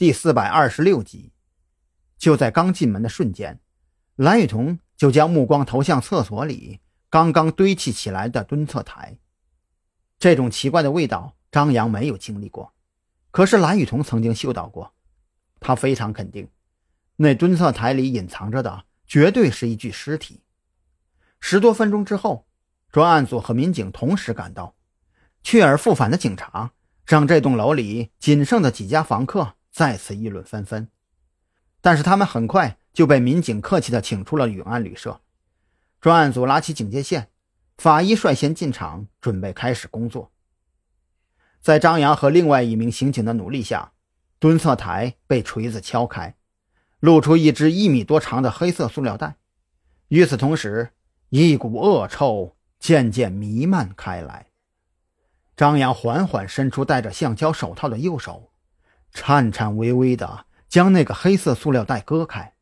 第四百二十六集。就在刚进门的瞬间，蓝雨桐就将目光投向厕所里刚刚堆砌起来的蹲厕台。这种奇怪的味道，张扬没有经历过，可是蓝雨桐曾经嗅到过。他非常肯定，那蹲厕台里隐藏着的绝对是一具尸体。十多分钟之后，专案组和民警同时赶到，去而复返的警察。让这栋楼里仅剩的几家房客再次议论纷纷，但是他们很快就被民警客气地请出了永安旅社。专案组拉起警戒线，法医率先进场，准备开始工作。在张扬和另外一名刑警的努力下，蹲厕台被锤子敲开，露出一只一米多长的黑色塑料袋。与此同时，一股恶臭渐渐弥漫开来。张扬缓缓伸出戴着橡胶手套的右手，颤颤巍巍地将那个黑色塑料袋割开，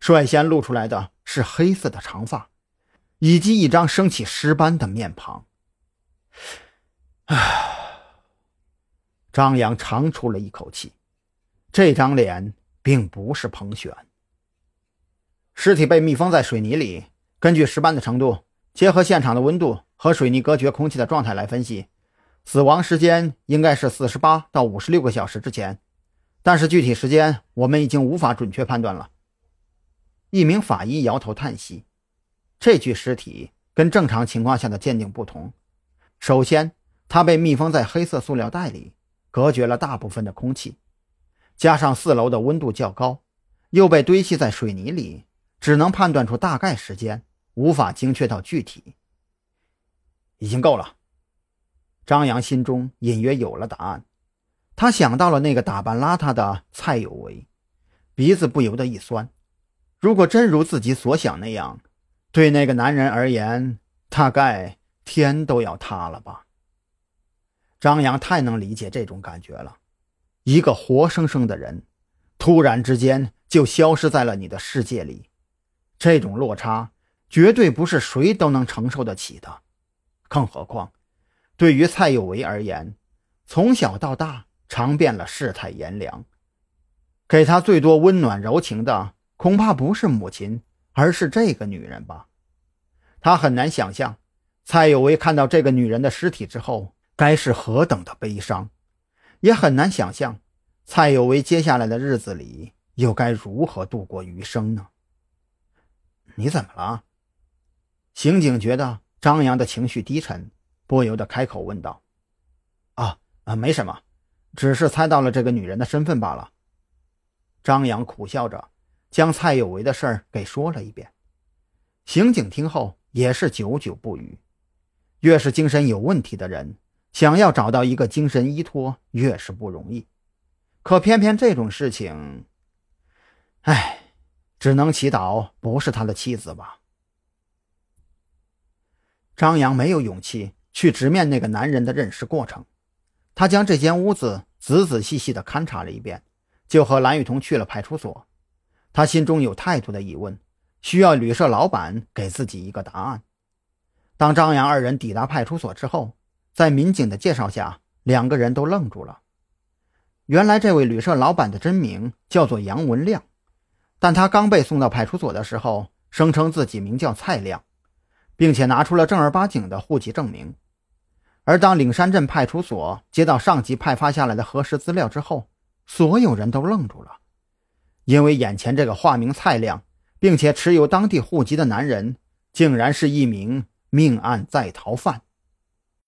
率先露出来的是黑色的长发，以及一张生起尸斑的面庞。唉，张扬长出了一口气，这张脸并不是彭璇。尸体被密封在水泥里，根据尸斑的程度，结合现场的温度和水泥隔绝空气的状态来分析。死亡时间应该是四十八到五十六个小时之前，但是具体时间我们已经无法准确判断了。一名法医摇头叹息：“这具尸体跟正常情况下的鉴定不同。首先，它被密封在黑色塑料袋里，隔绝了大部分的空气，加上四楼的温度较高，又被堆砌在水泥里，只能判断出大概时间，无法精确到具体。已经够了。”张扬心中隐约有了答案，他想到了那个打扮邋遢的蔡有为，鼻子不由得一酸。如果真如自己所想那样，对那个男人而言，大概天都要塌了吧。张扬太能理解这种感觉了，一个活生生的人，突然之间就消失在了你的世界里，这种落差绝对不是谁都能承受得起的，更何况。对于蔡有为而言，从小到大尝遍了世态炎凉，给他最多温暖柔情的，恐怕不是母亲，而是这个女人吧。他很难想象，蔡有为看到这个女人的尸体之后，该是何等的悲伤，也很难想象，蔡有为接下来的日子里又该如何度过余生呢？你怎么了？刑警觉得张扬的情绪低沉。不由得开口问道：“啊啊，没什么，只是猜到了这个女人的身份罢了。”张扬苦笑着，将蔡有为的事儿给说了一遍。刑警听后也是久久不语。越是精神有问题的人，想要找到一个精神依托，越是不容易。可偏偏这种事情，唉，只能祈祷不是他的妻子吧。张扬没有勇气。去直面那个男人的认尸过程，他将这间屋子仔仔细细地勘察了一遍，就和蓝雨桐去了派出所。他心中有太多的疑问，需要旅社老板给自己一个答案。当张扬二人抵达派出所之后，在民警的介绍下，两个人都愣住了。原来，这位旅社老板的真名叫做杨文亮，但他刚被送到派出所的时候，声称自己名叫蔡亮，并且拿出了正儿八经的户籍证明。而当岭山镇派出所接到上级派发下来的核实资料之后，所有人都愣住了，因为眼前这个化名蔡亮，并且持有当地户籍的男人，竟然是一名命案在逃犯。